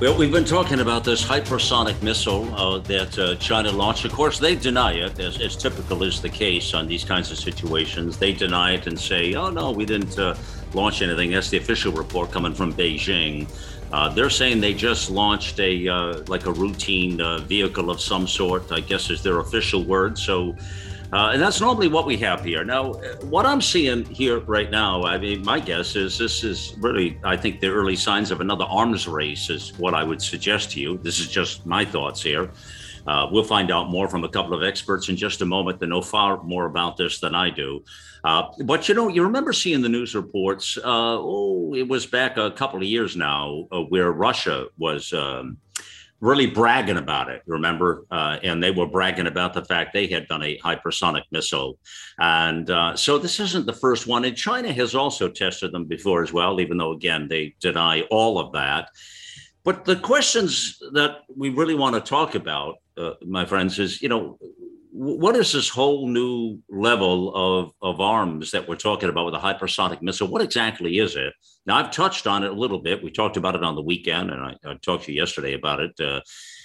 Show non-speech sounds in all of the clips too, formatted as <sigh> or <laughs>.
Well, we've been talking about this hypersonic missile uh, that uh, China launched. Of course, they deny it, as, as, typical is the case on these kinds of situations. They deny it and say, oh, no, we didn't uh, launch anything. That's the official report coming from Beijing. Uh, they're saying they just launched a uh, like a routine uh, vehicle of some sort. I guess is their official word. So uh, and that's normally what we have here. Now, what I'm seeing here right now, I mean, my guess is this is really, I think, the early signs of another arms race, is what I would suggest to you. This is just my thoughts here. Uh, we'll find out more from a couple of experts in just a moment that know far more about this than I do. Uh, but you know, you remember seeing the news reports. Uh, oh, it was back a couple of years now, uh, where Russia was. Um, really bragging about it, remember? Uh, and they were bragging about the fact they had done a hypersonic missile. And uh, so this isn't the first one. And China has also tested them before as well, even though, again, they deny all of that. But the questions that we really want to talk about, uh, my friends, is, you know, what is this whole new level of, of arms that we're talking about with a hypersonic missile? What exactly is it? Now, I've touched on it a little bit. We talked about it on the weekend, and I, I talked to you yesterday about it. Uh,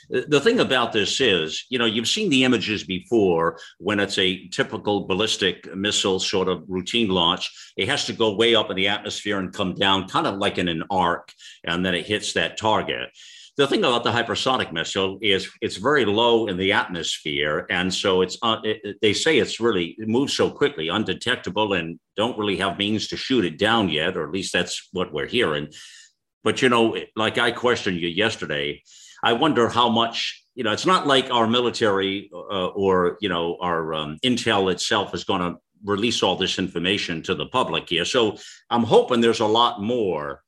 the thing about this is, you know, you've seen the images before when it's a typical ballistic missile sort of routine launch. It has to go way up in the atmosphere and come down kind of like in an arc, and then it hits that target the thing about the hypersonic missile is it's very low in the atmosphere, and so it's uh, it, they say it's really it moves so quickly, undetectable, and don't really have means to shoot it down yet, or at least that's what we're hearing. But you know, like I questioned you yesterday, I wonder how much you know. It's not like our military uh, or you know our um, intel itself is going to release all this information to the public here. So I'm hoping there's a lot more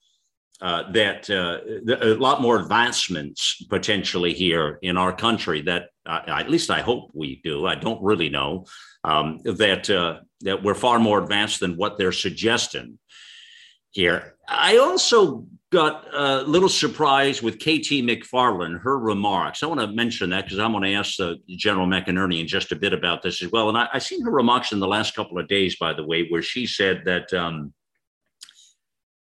uh, that uh, a lot more advancements potentially here in our country that uh, at least I hope we do. I don't really know um, that uh, that we're far more advanced than what they're suggesting here. I also got a little surprised with KT McFarland, her remarks. I want to mention that because I'm going to ask General McInerney in just a bit about this as well. And I, have seen her remarks in the last couple of days, by the way, where she said that. Um,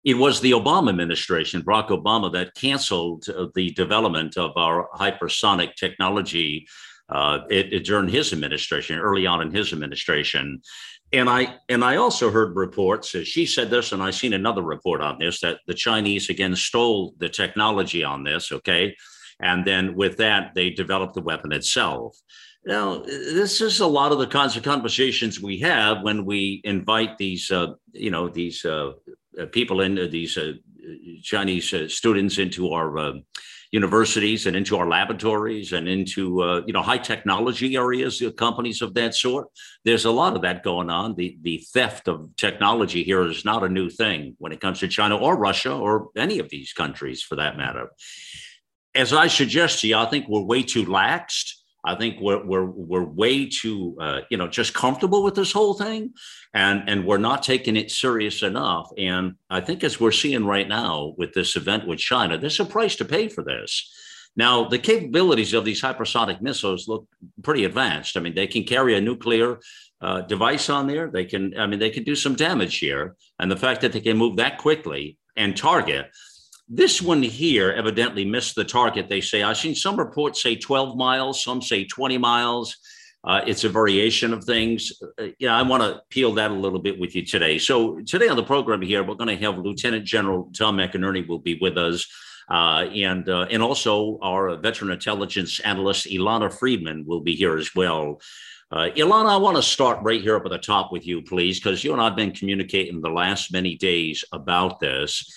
it was the Obama administration, Barack Obama, that canceled uh, the development of our hypersonic technology uh, it, it, during his administration, early on in his administration. And I and I also heard reports. Uh, she said this, and I seen another report on this that the Chinese again stole the technology on this. Okay, and then with that they developed the weapon itself. Now, this is a lot of the kinds of conversations we have when we invite these, uh, you know, these uh, uh, people in uh, these uh, Chinese students into our universities and into our laboratories and into uh, you know high technology areas, companies of that sort. There's a lot of that going on. The the theft of technology here is not a new thing when it comes to China or Russia or any of these countries for that matter. As I suggest to you, I think we're way too laxed I think we're we're we're way too uh, you know just comfortable with this whole thing, and and we're not taking it serious enough. And I think as we're seeing right now with this event with China, there's a price to pay for this. Now, the capabilities of these hypersonic missiles look pretty advanced. I mean, they can carry a nuclear uh, device on there. They can, I mean, they can do some damage here. And the fact that they can move that quickly and target, this one here evidently missed the target. They say I've seen some reports say 12 miles, some say 20 miles. Uh, it's a variation of things. Uh, yeah, I want to peel that a little bit with you today. So today on the program here, we're going to have Lieutenant General Tom McInerney will be with us. Uh, and uh, and also our veteran intelligence analyst Ilana Freedman will be here as well. Uh, Ilana, I want to start right here up at the top with you, please, because you and I have been communicating the last many days about this.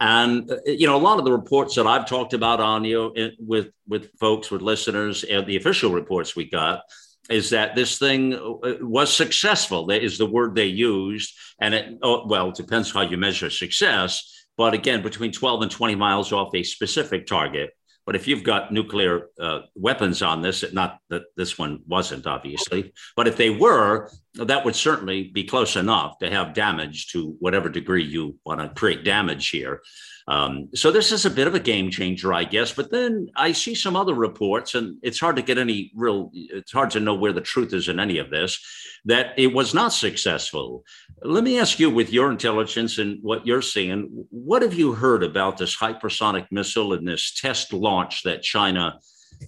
And uh, you know, a lot of the reports that I've talked about on you uh, with with folks, with listeners, and the official reports we got is that this thing uh, was successful. That is the word they used, and it oh, well, it depends how you measure success. but again, between 12 and 20 miles off a specific target. But if you've got nuclear uh, weapons on this, not that this one wasn't, obviously, but if they were, that would certainly be close enough to have damage to whatever degree you want to create damage here. Um, so this is a bit of a game changer, I guess. But then I see some other reports, and it's hard to get any real. It's hard to know where the truth is in any of this. That it was not successful. Let me ask you, with your intelligence and what you're seeing, what have you heard about this hypersonic missile and this test launch that China?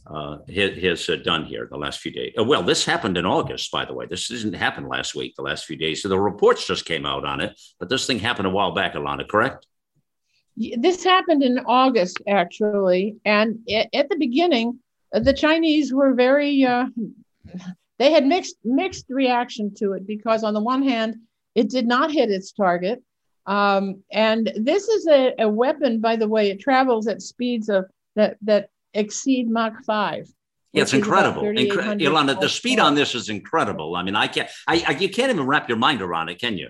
Uh, has, uh, done here the last few days. Uh, well, this happened in August, by the way. This didn't happen last week, the last few days. So the reports just came out on it, but this thing happened a while back, Alana, correct? This happened in August, actually. And at the beginning, the Chinese were very, uh, they had mixed, mixed reaction to it because, on the one hand, it did not hit its target. Um, and this is a, a, weapon, by the way, it travels at speeds of that, that exceed Mach 5. Yeah, it's incredible. Incre- Ilana, the speed on this is incredible. I mean, I can't, I, I, you can't even wrap your mind around it, can you?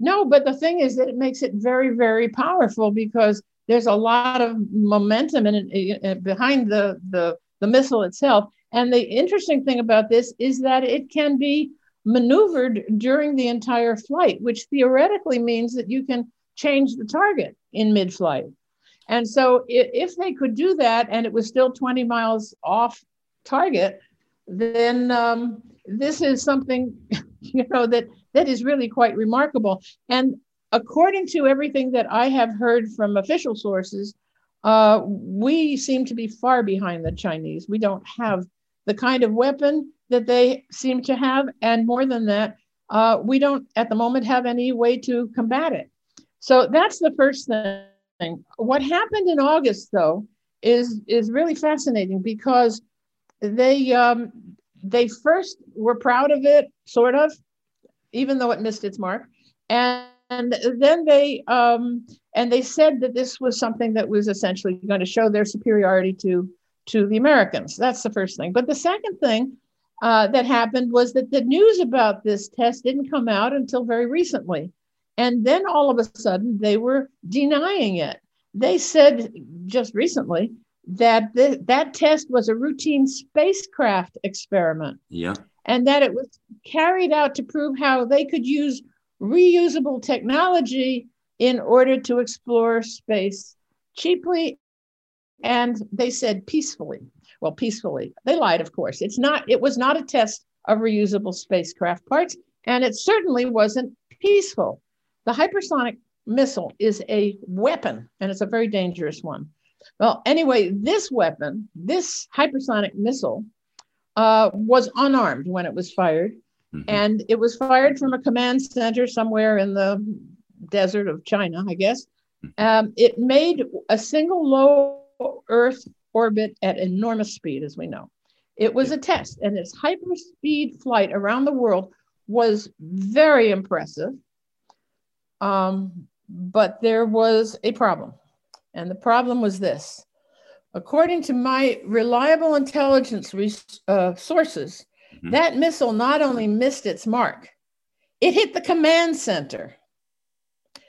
No, but the thing is that it makes it very, very powerful because there's a lot of momentum in, in, behind the, the, the missile itself. And the interesting thing about this is that it can be maneuvered during the entire flight, which theoretically means that you can change the target in mid flight. And so, if they could do that and it was still 20 miles off target, then um, this is something <laughs> you know that that is really quite remarkable. And according to everything that I have heard from official sources, uh, we seem to be far behind the Chinese. We don't have the kind of weapon that they seem to have, and more than that, uh, we don't at the moment have any way to combat it. So that's the first thing. What happened in August, though, is is really fascinating because they um, they first were proud of it, sort of, even though it missed its mark. And, and then they um, and they said that this was something that was essentially going to show their superiority to to the Americans. That's the first thing. But the second thing uh, that happened was that the news about this test didn't come out until very recently. And then all of a sudden they were denying it. They said just recently that th- that test was a routine spacecraft experiment. Yeah and that it was carried out to prove how they could use reusable technology in order to explore space cheaply. And they said peacefully. Well peacefully. They lied of course. It's not it was not a test of reusable spacecraft parts and it certainly wasn't peaceful. The hypersonic missile is a weapon and it's a very dangerous one. Well anyway this weapon this hypersonic missile uh, was unarmed when it was fired. Mm-hmm. And it was fired from a command center somewhere in the desert of China, I guess. Mm-hmm. Um, it made a single low Earth orbit at enormous speed, as we know. It was a test, and its hyperspeed flight around the world was very impressive. Um, but there was a problem. And the problem was this According to my reliable intelligence uh, sources, mm-hmm. that missile not only missed its mark, it hit the command center.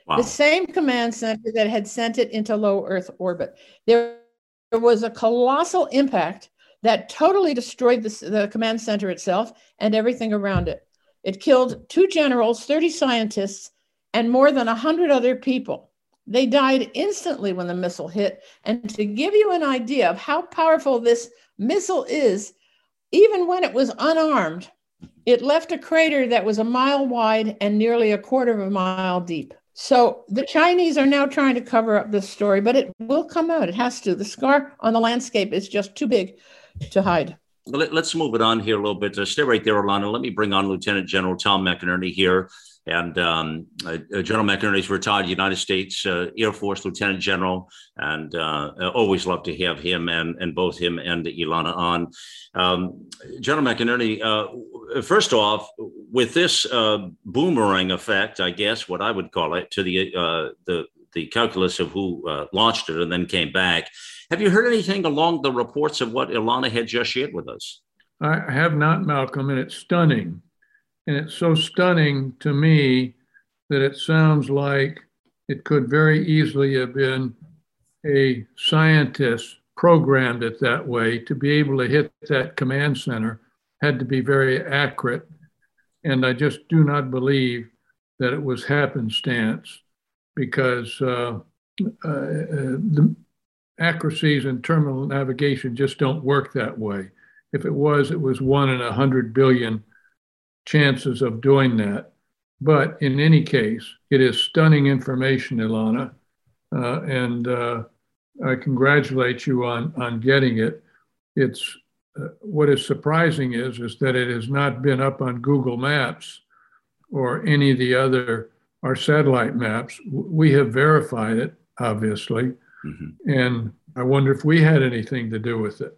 Wow. The same command center that had sent it into low Earth orbit. There, there was a colossal impact that totally destroyed the, the command center itself and everything around it. It killed two generals, 30 scientists, and more than 100 other people. They died instantly when the missile hit. And to give you an idea of how powerful this missile is, even when it was unarmed, it left a crater that was a mile wide and nearly a quarter of a mile deep. So the Chinese are now trying to cover up this story, but it will come out. It has to. The scar on the landscape is just too big to hide. Let, us move it on here a little bit. Uh, stay right there, Ilana. Let me bring on Lieutenant General Tom McInerney here. And um, uh, uh, General McInerney's retired United States uh, Air Force Lieutenant General, and uh, always love to have him and, and both him and Ilana on. Um, General McInerney, uh, first off, with this uh, boomerang effect, I guess what I would call it, to the the the calculus of who launched it and then came back. Have you heard anything along the reports of what Ilana had just shared with us? I have not, Malcolm, and it's stunning. And it's so stunning to me that it sounds like it could very easily have been a scientist programmed it that way to be able to hit that command center had to be very accurate. And I just do not believe that it was happenstance because uh, uh, uh, the accuracies in terminal navigation just don't work that way. If it was, it was one in a hundred billion chances of doing that. But in any case, it is stunning information, Ilana, uh, and uh, I congratulate you on on getting it. It's uh, what is surprising is is that it has not been up on Google Maps or any of the other our satellite maps. We have verified it, obviously, mm-hmm. and I wonder if we had anything to do with it.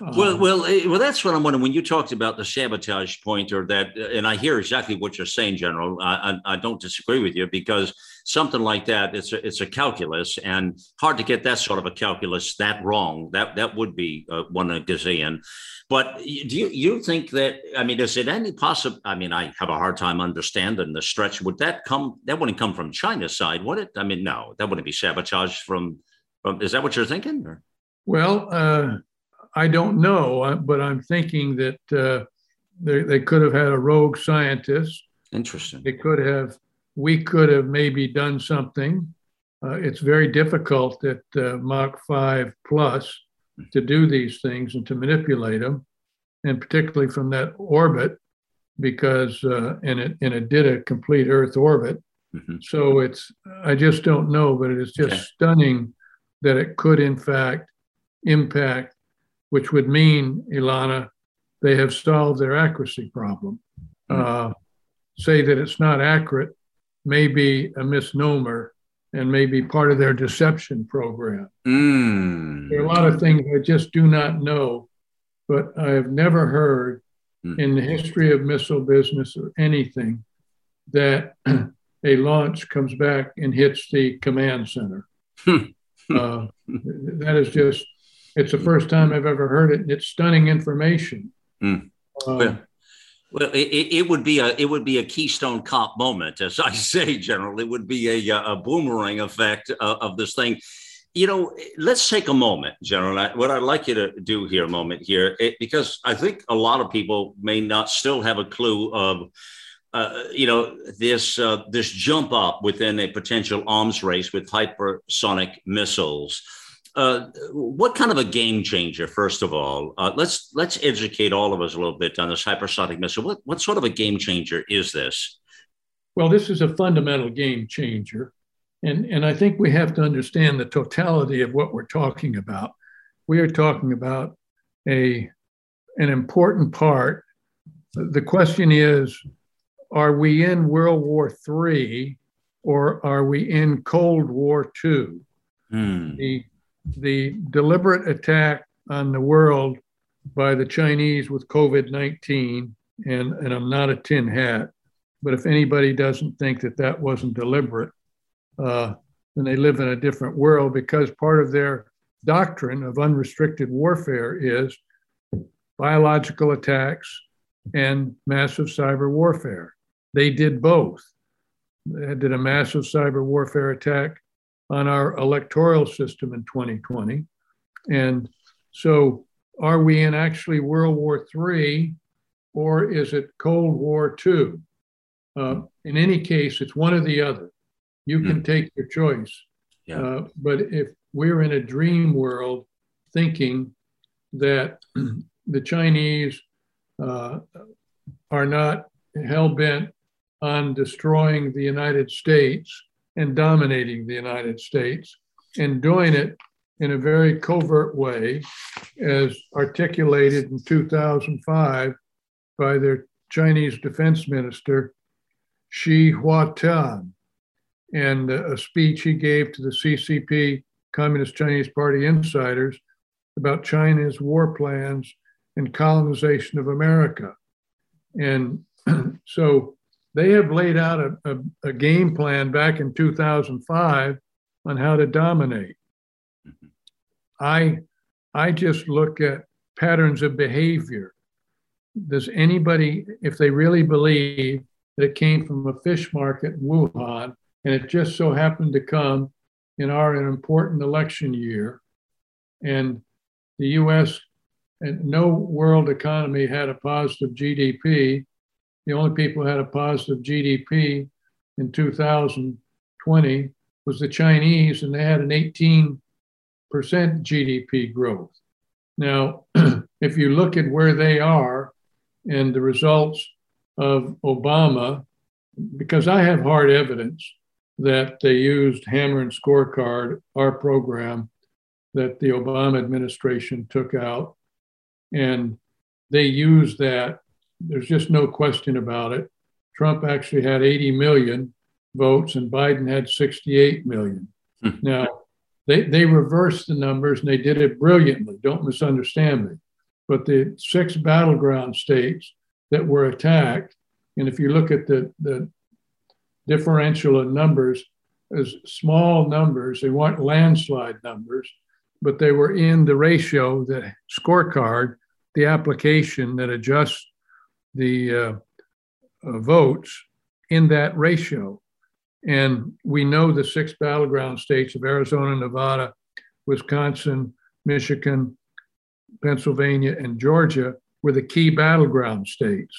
Well, um, well, eh, well. That's what I'm wondering. When you talked about the sabotage point, or that, uh, and I hear exactly what you're saying, General. I, I, I, don't disagree with you because something like that, it's a, it's a calculus, and hard to get that sort of a calculus that wrong. That that would be uh, one a gazillion. But do you you think that? I mean, is it any possible? I mean, I have a hard time understanding the stretch. Would that come? That wouldn't come from China's side, would it? I mean, no, that wouldn't be sabotage from. from is that what you're thinking? Or? Well. Uh I don't know, uh, but I'm thinking that uh, they, they could have had a rogue scientist. Interesting. They could have, we could have maybe done something. Uh, it's very difficult at uh, Mach 5 plus to do these things and to manipulate them, and particularly from that orbit, because, uh, and, it, and it did a complete Earth orbit. Mm-hmm. So it's, I just don't know, but it is just okay. stunning that it could, in fact, impact which would mean, Ilana, they have solved their accuracy problem. Mm. Uh, say that it's not accurate may be a misnomer and may be part of their deception program. Mm. There are a lot of things I just do not know, but I have never heard mm. in the history of missile business or anything that <clears throat> a launch comes back and hits the command center. <laughs> uh, that is just it's the first time I've ever heard it. It's stunning information. Mm. Uh, well, well it, it, would be a it would be a keystone cop moment, as I <laughs> say. General, it would be a, a boomerang effect of, of this thing. You know, let's take a moment, General. What I'd like you to do here, a moment here, it, because I think a lot of people may not still have a clue of uh, you know this uh, this jump up within a potential arms race with hypersonic missiles uh, what kind of a game changer? First of all, uh, let's let's educate all of us a little bit on this hypersonic missile. What what sort of a game changer is this? Well, this is a fundamental game changer, and and I think we have to understand the totality of what we're talking about. We are talking about a an important part. The question is, are we in World War III or are we in Cold War II? Hmm. The the deliberate attack on the world by the Chinese with COVID 19, and, and I'm not a tin hat, but if anybody doesn't think that that wasn't deliberate, uh, then they live in a different world because part of their doctrine of unrestricted warfare is biological attacks and massive cyber warfare. They did both. They did a massive cyber warfare attack on our electoral system in 2020. And so, are we in actually World War III or is it Cold War II? Uh, in any case, it's one or the other. You can mm. take your choice. Yeah. Uh, but if we're in a dream world thinking that <clears throat> the Chinese uh, are not hell bent on destroying the United States and dominating the United States and doing it in a very covert way, as articulated in 2005 by their Chinese defense minister, Chi Haotian, and a speech he gave to the CCP, Communist Chinese Party insiders, about China's war plans and colonization of America. And <clears throat> so they have laid out a, a, a game plan back in 2005 on how to dominate. Mm-hmm. I, I just look at patterns of behavior. Does anybody, if they really believe that it came from a fish market in Wuhan And it just so happened to come in our an important election year. And the US and no world economy had a positive GDP. The only people who had a positive GDP in 2020 was the Chinese, and they had an 18% GDP growth. Now, <clears throat> if you look at where they are and the results of Obama, because I have hard evidence that they used Hammer and Scorecard, our program that the Obama administration took out, and they used that. There's just no question about it. Trump actually had 80 million votes and Biden had 68 million. Hmm. Now, they, they reversed the numbers and they did it brilliantly. Don't misunderstand me. But the six battleground states that were attacked, and if you look at the, the differential in numbers, as small numbers, they weren't landslide numbers, but they were in the ratio, the scorecard, the application that adjusts the uh, uh, votes in that ratio. And we know the six battleground states of Arizona, Nevada, Wisconsin, Michigan, Pennsylvania, and Georgia were the key battleground states.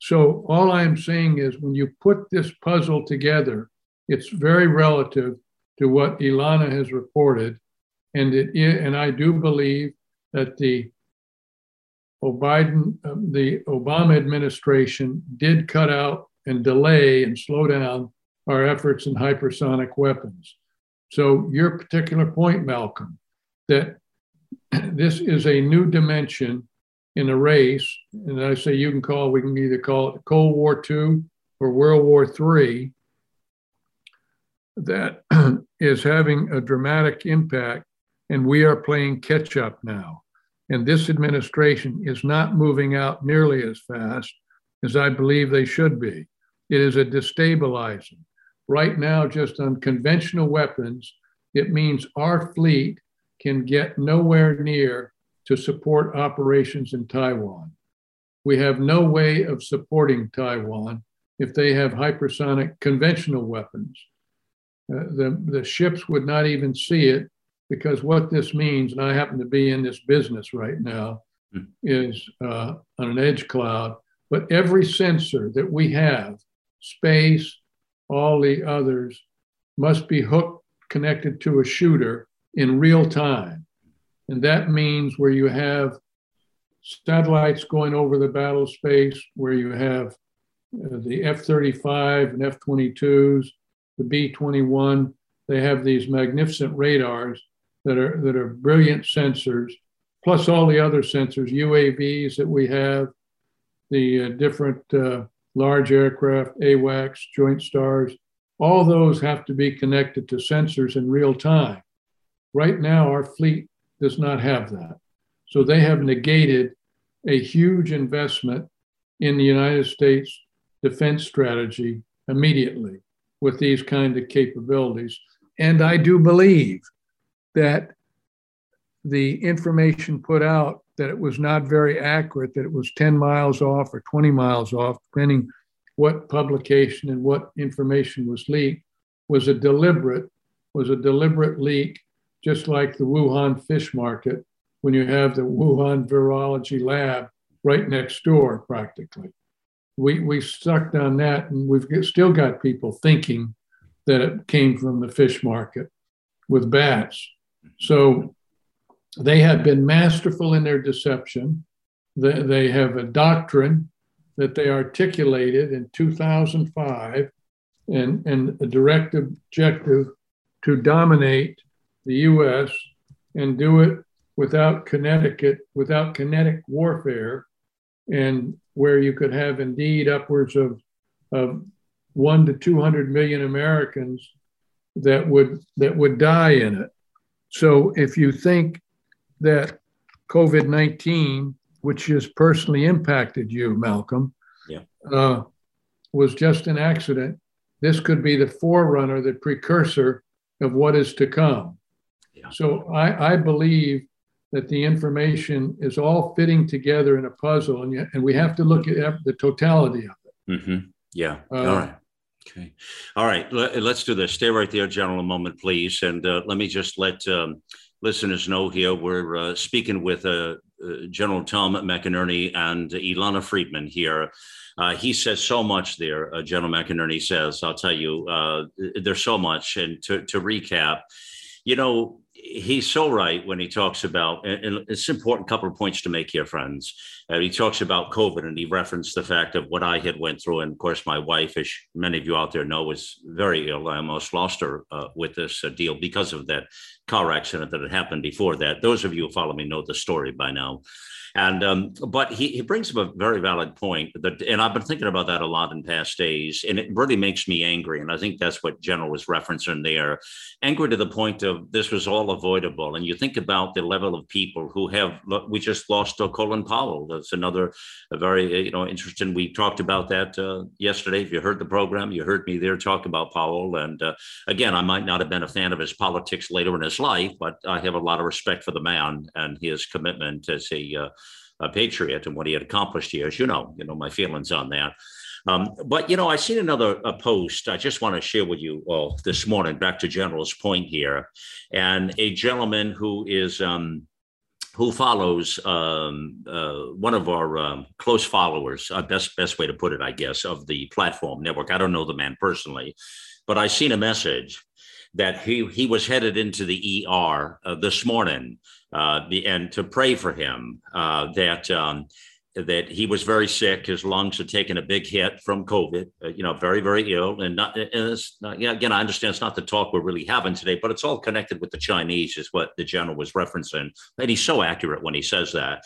So all I'm saying is when you put this puzzle together, it's very relative to what Ilana has reported. And it and I do believe that the Biden, um, the Obama administration did cut out and delay and slow down our efforts in hypersonic weapons. So, your particular point, Malcolm, that <clears throat> this is a new dimension in a race, and I say you can call, we can either call it Cold War II or World War III, that <clears throat> is having a dramatic impact, and we are playing catch up now. And this administration is not moving out nearly as fast as I believe they should be. It is a destabilizing right now, just on conventional weapons, it means our fleet can get nowhere near to support operations in Taiwan. We have no way of supporting Taiwan if they have hypersonic conventional weapons. Uh, the, the ships would not even see it because what this means, and I happen to be in this business right now, mm. is uh, on an edge cloud. But every sensor that we have, space, all the others must be hooked, connected to a shooter in real time. And that means where you have satellites going over the battle space, where you have uh, the F 35 and F 22s, the B 21, they have these magnificent radars that are, that are brilliant sensors, plus all the other sensors, UAVs that we have, the uh, different uh, large aircraft, AWACS, joint stars, all those have to be connected to sensors in real time. Right now, our fleet does not have that. So they have negated a huge investment in the United States defense strategy immediately with these kind of capabilities. And I do believe that the information put out that it was not very accurate, that it was 10 miles off or 20 miles off, depending what publication and what information was leaked, was a deliberate, was a deliberate leak, just like the Wuhan fish market, when you have the Wuhan virology lab right next door, practically. We, we sucked on that, and we've still got people thinking that it came from the fish market with bats. So they have been masterful in their deception. They, they have a doctrine that they articulated in 2005 and, and a direct objective to dominate the US and do it without Connecticut, without kinetic warfare, and where you could have indeed upwards of, of one to 200 million Americans that would that would die in it. So if you think that COVID 19, which has personally impacted you, Malcolm, yeah. uh, was just an accident. This could be the forerunner, the precursor of what is to come. Yeah. So I, I believe that the information is all fitting together in a puzzle, and, and we have to look at the totality of it. Mm-hmm. Yeah. Uh, all right. Okay. All right. Let's do this. Stay right there, General, a moment, please. And uh, let me just let um, listeners know here we're uh, speaking with uh, uh General Tom McInerney and Ilana Freedman here. Uh, he says so much there, uh, General McInerney says. I'll tell you, there's so much. And to, to recap, you know, he's so right when he talks about, and it's an important couple of points to make here, friends. Uh, he talks about COVID, and he referenced the fact of what I had went through, and of course, my wife, as many of you out there know, was very ill. I almost lost her uh, with this uh, deal because of that car accident that had happened before that. Those of you who follow me know the story by now. And um, but he, he brings up a very valid point that, and I've been thinking about that a lot in past days, and it really makes me angry. And I think that's what General was referencing there, angry to the point of this was all avoidable. And you think about the level of people who have we just lost uh, Colin Powell. That's another very you know interesting. We talked about that uh, yesterday. If you heard the program, you heard me there talk about Powell. And uh, again, I might not have been a fan of his politics later in his life, but I have a lot of respect for the man and his commitment as a uh, a patriot and what he had accomplished here. As you know, you know my feelings on that. Um, but you know, I seen another a post. I just want to share with you all this morning. Back to General's point here, and a gentleman who is um, who follows um, uh, one of our um, close followers. Uh, best best way to put it, I guess, of the platform network. I don't know the man personally, but I seen a message that he he was headed into the ER uh, this morning uh, and to pray for him uh, that um, that he was very sick. His lungs had taken a big hit from COVID. Uh, you know, very very ill. And, not, and not, again, I understand it's not the talk we're really having today, but it's all connected with the Chinese, is what the general was referencing. And he's so accurate when he says that.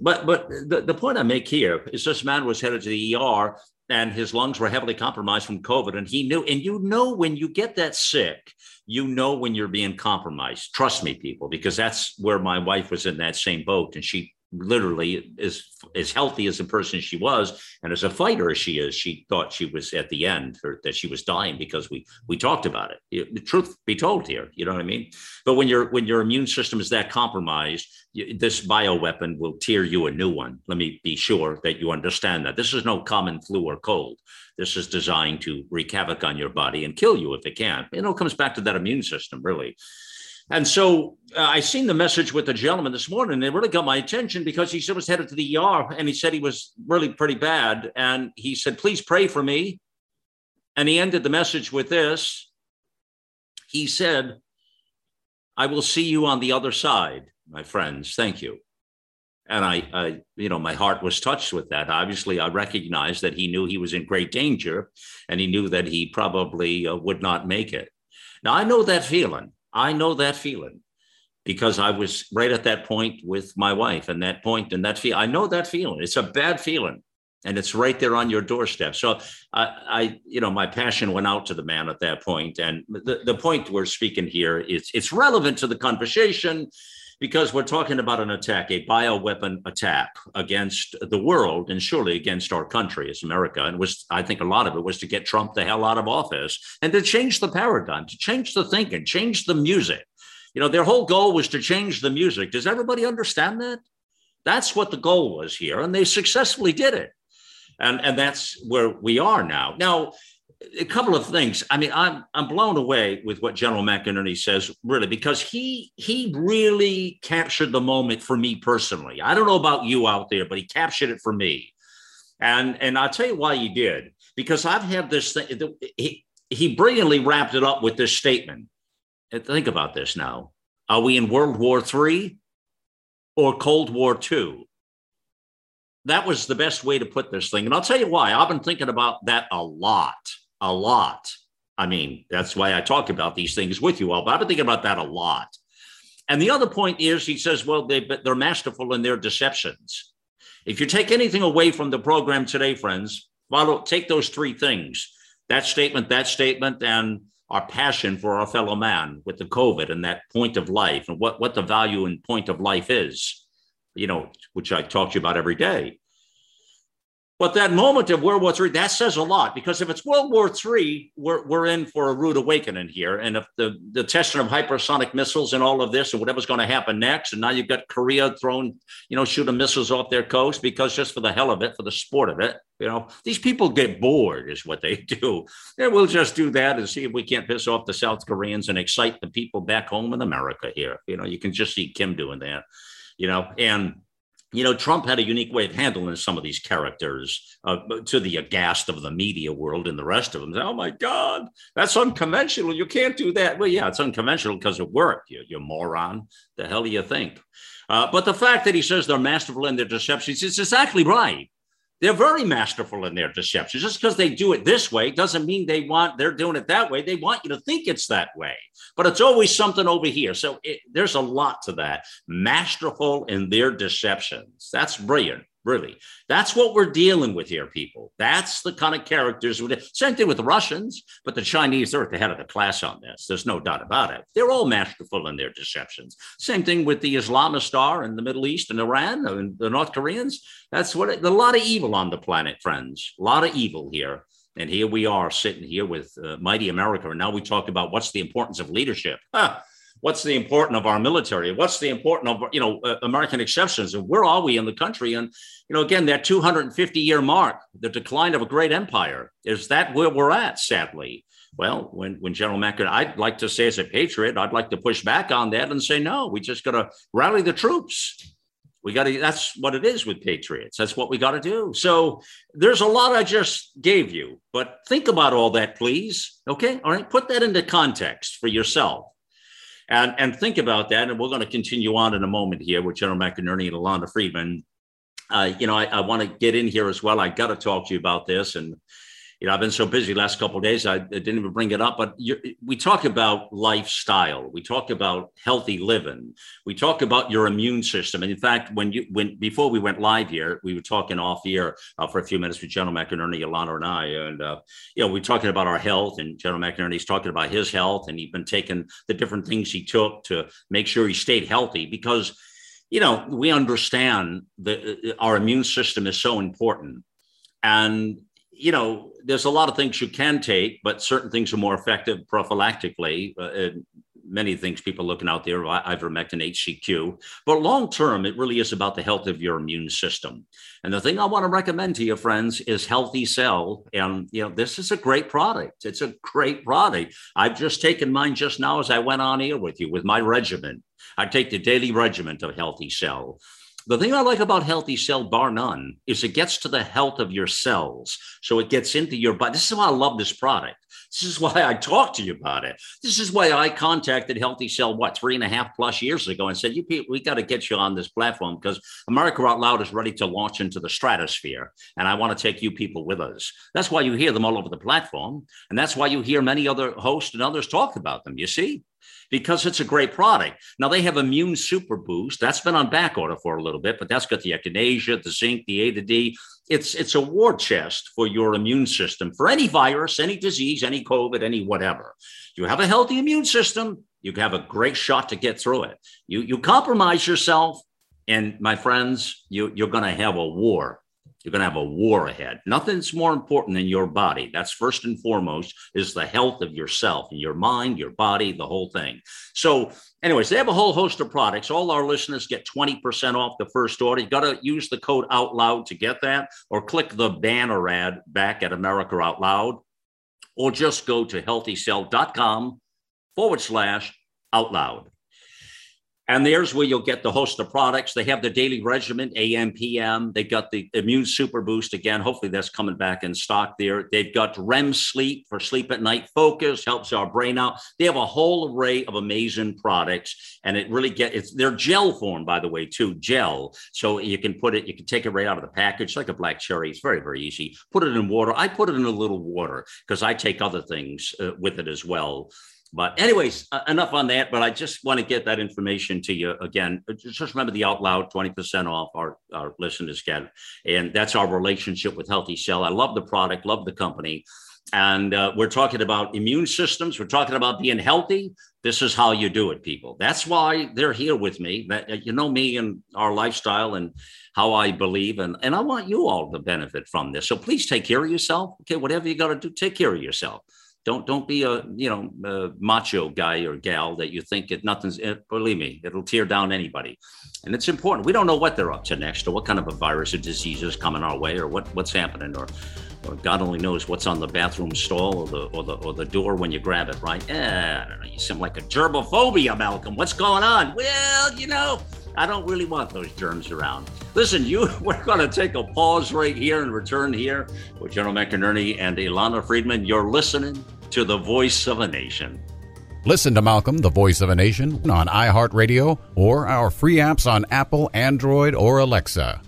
But but the, the point I make here is this man was headed to the ER and his lungs were heavily compromised from COVID. And he knew, and you know, when you get that sick, you know when you're being compromised. Trust me, people, because that's where my wife was in that same boat, and she literally is as healthy as the person she was and as a fighter as she is she thought she was at the end or that she was dying because we we talked about it. The truth be told here you know what i mean? But when your when your immune system is that compromised this bioweapon will tear you a new one. Let me be sure that you understand that. This is no common flu or cold. This is designed to wreak havoc on your body and kill you if it can. It all comes back to that immune system really and so uh, I seen the message with the gentleman this morning, and it really got my attention because he said was headed to the ER and he said he was really pretty bad. And he said, please pray for me. And he ended the message with this. He said, I will see you on the other side, my friends. Thank you. And I, I, you know, my heart was touched with that. Obviously, I recognized that he knew he was in great danger and he knew that he probably uh, would not make it. Now, I know that feeling. I know that feeling because I was right at that point with my wife and that point and that feel. I know that feeling. It's a bad feeling and it's right there on your doorstep. So I, I, you know, my passion went out to the man at that point. And the, the point we're speaking here is it's relevant to the conversation because we're talking about an attack, a bioweapon attack against the world and surely against our country as America. And was I think a lot of it was to get Trump the hell out of office and to change the paradigm, to change the thinking, change the music. You know, their whole goal was to change the music. Does everybody understand that? That's what the goal was here, and they successfully did it. And, and that's where we are now. Now, a couple of things. I mean, I'm I'm blown away with what General McInerney says, really, because he he really captured the moment for me personally. I don't know about you out there, but he captured it for me. And and I'll tell you why he did, because I've had this thing. He he brilliantly wrapped it up with this statement. And think about this now. Are we in World War Three or Cold War Two? That was the best way to put this thing. And I'll tell you why. I've been thinking about that a lot a lot. I mean, that's why I talk about these things with you all, but I've been thinking about that a lot. And the other point is, he says, well, they, they're masterful in their deceptions. If you take anything away from the program today, friends, follow, take those three things that statement, that statement, and our passion for our fellow man with the COVID and that point of life and what, what the value and point of life is, you know, which I talk to you about every day. But that moment of World War III, that says a lot because if it's World War III, we're, we're in for a rude awakening here. And if the, the testing of hypersonic missiles and all of this and whatever's going to happen next, and now you've got Korea throwing, you know, shooting missiles off their coast because just for the hell of it, for the sport of it, you know, these people get bored, is what they <laughs> do. And we'll just do that and see if we can't piss off the South Koreans and excite the people back home in America here. You know, you can just see Kim doing that, you know, and you know, Trump had a unique way of handling some of these characters uh, to the aghast of the media world and the rest of them. Oh my God, that's unconventional. You can't do that. Well, yeah, it's unconventional because it worked. You, you moron. The hell do you think? Uh, but the fact that he says they're masterful in their deceptions is exactly right. They're very masterful in their deceptions. Just because they do it this way doesn't mean they want they're doing it that way. They want you to think it's that way, but it's always something over here. So it, there's a lot to that. Masterful in their deceptions. That's brilliant. Really, that's what we're dealing with here, people. That's the kind of characters. Same thing with the Russians, but the Chinese are at the head of the class on this. There's no doubt about it. They're all masterful in their deceptions. Same thing with the Islamistar in the Middle East and Iran and the North Koreans. That's what it, a lot of evil on the planet, friends. A lot of evil here. And here we are sitting here with uh, mighty America. And now we talk about what's the importance of leadership. Huh what's the importance of our military? What's the importance of you know uh, american exceptions? And where are we in the country? And you know again that 250 year mark the decline of a great empire is that where we're at sadly? Well when when general Macron, i'd like to say as a patriot i'd like to push back on that and say no we just got to rally the troops. We got to that's what it is with patriots. That's what we got to do. So there's a lot i just gave you but think about all that please. Okay? All right? Put that into context for yourself and, and think about that. And we're going to continue on in a moment here with General McInerney and Alana Freedman. Uh, you know, I, I want to get in here as well. I got to talk to you about this. And you know, I've been so busy last couple of days, I, I didn't even bring it up. But we talk about lifestyle, we talk about healthy living, we talk about your immune system. And in fact, when you when before we went live here, we were talking off here uh, for a few minutes with General McInerney, Alana, and I, and uh, you know, we're talking about our health. And General McInerney's talking about his health, and he's been taking the different things he took to make sure he stayed healthy because you know we understand that uh, our immune system is so important and you know, there's a lot of things you can take, but certain things are more effective prophylactically. Uh, many things people looking out there, ivermectin, HCQ. But long term, it really is about the health of your immune system. And the thing I want to recommend to you, friends, is Healthy Cell. And, you know, this is a great product. It's a great product. I've just taken mine just now as I went on here with you with my regimen. I take the daily regimen of Healthy Cell. The thing I like about Healthy Cell, bar none, is it gets to the health of your cells. So it gets into your body. This is why I love this product. This is <laughs> why I talk to you about it. This is why I contacted Healthy Cell, what, three and a half plus years ago and said, you people, we got to get you on this platform because America Out Loud is ready to launch into the stratosphere. And I want to take you people with us. That's why you hear them all over the platform. And that's why you hear many other hosts and others talk about them. You see? Because it's a great product. Now they have immune super boost. That's been on back order for a little bit, but that's got the echinacea, the zinc, the A, to D. It's it's a war chest for your immune system for any virus, any disease, any COVID, any whatever. You have a healthy immune system, you have a great shot to get through it. You you compromise yourself, and my friends, you, you're going to have a war you're going to have a war ahead. Nothing's more important than your body. That's first and foremost is the health of yourself and your mind, your body, the whole thing. So, anyways, they have a whole host of products. All our listeners get 20% off the first order. You got to use the code out loud to get that or click the banner ad back at America Out Loud or just go to healthycell.com forward slash out loud. And there's where you'll get the host of products. They have the daily regimen, AM, PM. They got the immune super boost again. Hopefully that's coming back in stock there. They've got REM sleep for sleep at night focus, helps our brain out. They have a whole array of amazing products. And it really get it's they're gel form, by the way, too. Gel. So you can put it, you can take it right out of the package, like a black cherry. It's very, very easy. Put it in water. I put it in a little water because I take other things uh, with it as well. But, anyways, uh, enough on that. But I just want to get that information to you again. Just remember the out loud 20% off our, our listeners get. And that's our relationship with Healthy Cell. I love the product, love the company. And uh, we're talking about immune systems. We're talking about being healthy. this is how you do it, people. That's why they're here with me. That uh, you know me and our lifestyle and how I believe, and and I want you all to benefit from this. So please take care of yourself. Okay, whatever you got to do, take care of yourself. Don't don't be a you know a macho guy or gal that you think it nothing's. It, eh, believe me, it'll tear down anybody, and it's important. We don't know what they're up to next, or what kind of a virus or disease is coming our way, or what what's happening, or, or God only knows what's on the bathroom stall or the or the or the door when you grab it. Right? Yeah, I don't know. You seem like a germophobia, Malcolm. What's going on? Well, you know. I don't really want those germs around. Listen, you <laughs> we're going to take a pause right here and return here with General McInerney and Ilana Freedman. You're listening to the Voice of a Nation. Listen to Malcolm, the Voice of a Nation, on iHeartRadio or our free apps on Apple, Android, or Alexa.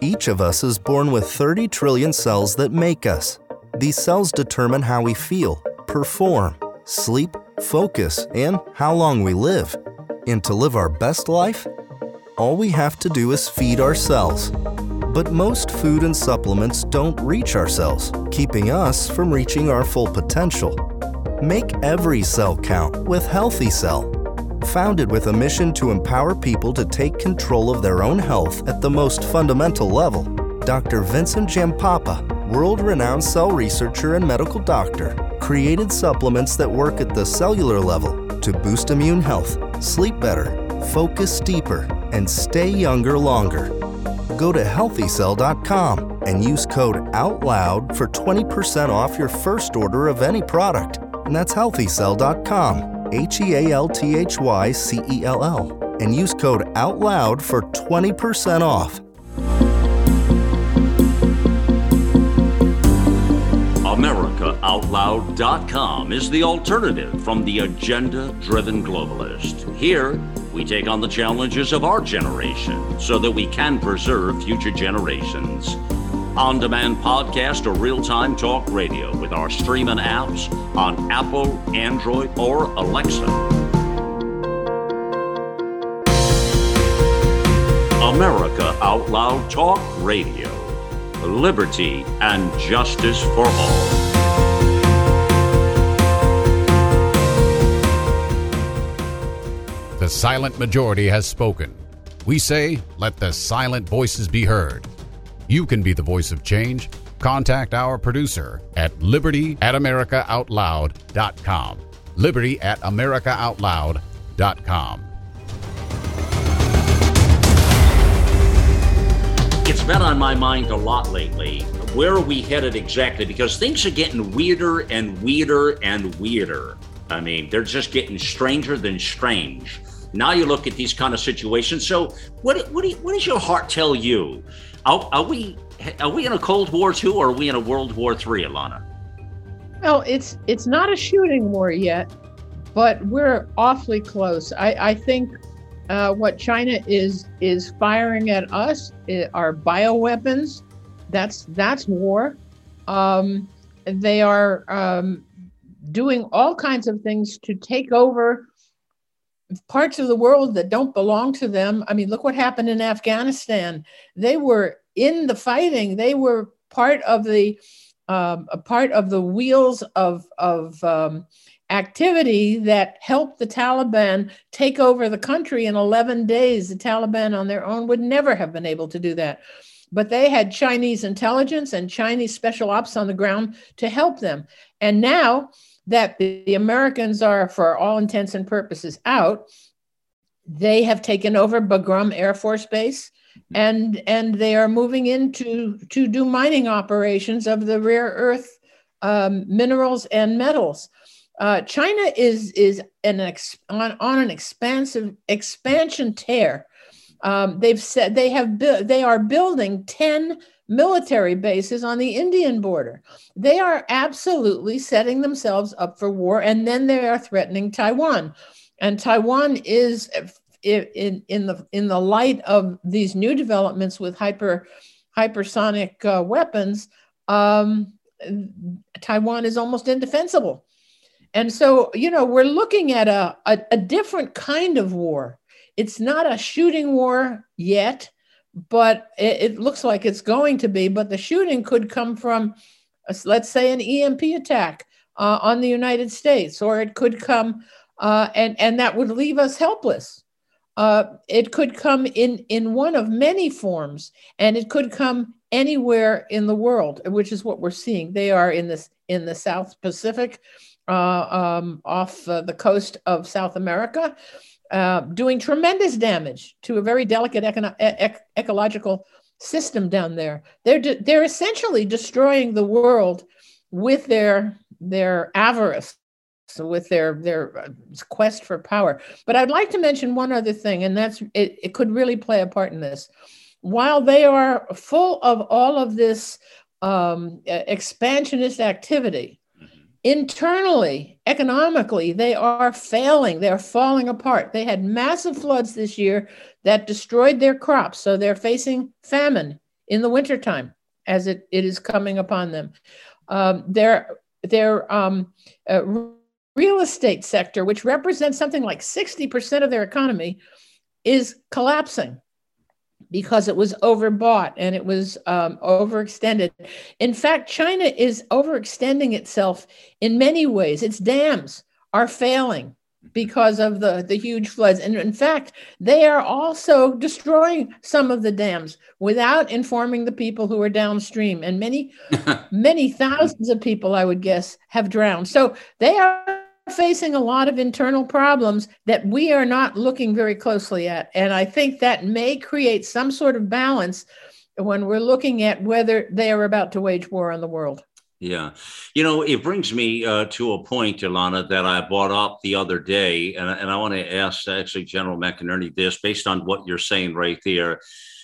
Each of us is born with 30 trillion cells that make us. These cells determine how we feel, perform, sleep, focus, and how long we live. And to live our best life, all we have to do is feed our cells. But most food and supplements don't reach our cells, keeping us from reaching our full potential. Make every cell count with Healthy Cell. Founded with a mission to empower people to take control of their own health at the most fundamental level, Dr. Vincent Giampapa, world renowned cell researcher and medical doctor, created supplements that work at the cellular level to boost immune health sleep better, focus deeper, and stay younger longer. Go to healthycell.com and use code OUTLOUD for 20% off your first order of any product. And that's healthycell.com, H E A L T H Y C E L L, and use code OUTLOUD for 20% off. AmericaOutloud.com is the alternative from the agenda driven globalist. Here, we take on the challenges of our generation so that we can preserve future generations. On demand podcast or real time talk radio with our streaming apps on Apple, Android, or Alexa. America Out Loud Talk Radio. Liberty and justice for all. The silent majority has spoken. We say, let the silent voices be heard. You can be the voice of change. Contact our producer at liberty at americaoutloud.com. Liberty at americaoutloud.com. It's been on my mind a lot lately. Where are we headed exactly? Because things are getting weirder and weirder and weirder. I mean, they're just getting stranger than strange. Now you look at these kind of situations. So, what what, you, what does your heart tell you? Are, are, we are we in a Cold War two, or are we in a World War three, Ilana? Well, it's it's not a shooting war yet, but we're awfully close. I, I think uh, what China is is firing at us are bioweapons. That's that's war. Um, they are um, doing all kinds of things to take over parts of the world that don't belong to them. I mean, look what happened in Afghanistan. They were in the fighting. They were part of the um, a part of the wheels of of um, activity that helped the Taliban take over the country in 11 days. The Taliban on their own would never have been able to do that. But they had Chinese intelligence and Chinese special ops on the ground to help them. And now that the Americans are, for all intents and purposes, out. They have taken over Bagram Air Force Base, and and they are moving into to do mining operations of the rare earth um, minerals and metals. Uh, China is is an ex, on, on an expansive expansion tear. Um, they've said they have bu- they are building ten military bases on the Indian border. They are absolutely setting themselves up for war, and then they are threatening Taiwan. And Taiwan is in, in the in the light of these new developments with hyper hypersonic uh, weapons, um, Taiwan is almost indefensible. And so, you know, we're looking at a, a, a different kind of war. It's not a shooting war yet but it, it, looks like it's going to be. But the shooting could come from, uh, let's say, an EMP attack uh, on the United States, or it could come uh, and and that would leave us helpless. Uh, it could come in in one of many forms, and it could come anywhere in the world, which is what we're seeing. They are in this in the South Pacific, uh, um, off uh, the coast of South America, uh, doing tremendous damage to a very delicate econo- e- ecological system down there. They're de- they're essentially destroying the world with their their avarice with their their uh, quest for power. But I'd like to mention one other thing, and that's it, it could really play a part in this. While they are full of all of this um, expansionist activity. Internally, economically, they are failing. They are falling apart. They had massive floods this year that destroyed their crops. So they're facing famine in the wintertime as it, it is coming upon them. Um, their their um, uh, real estate sector, which represents something like 60% of their economy, is collapsing because it was overbought and it was um, overextended. In fact, China is overextending itself in many ways. Its dams are failing because of the, the huge floods. And in fact, they are also destroying some of the dams without informing the people who are downstream. And many, <laughs> many thousands of people, I would guess, have drowned. So they are facing a lot of internal problems that we are not looking very closely at. And I think that may create some sort of balance when we're looking at whether they are about to wage war on the world. Yeah. You know, it brings me uh, to a point, Ilana, that I brought up the other day. And, and I want to ask actually General McInerney this based on what you're saying right there.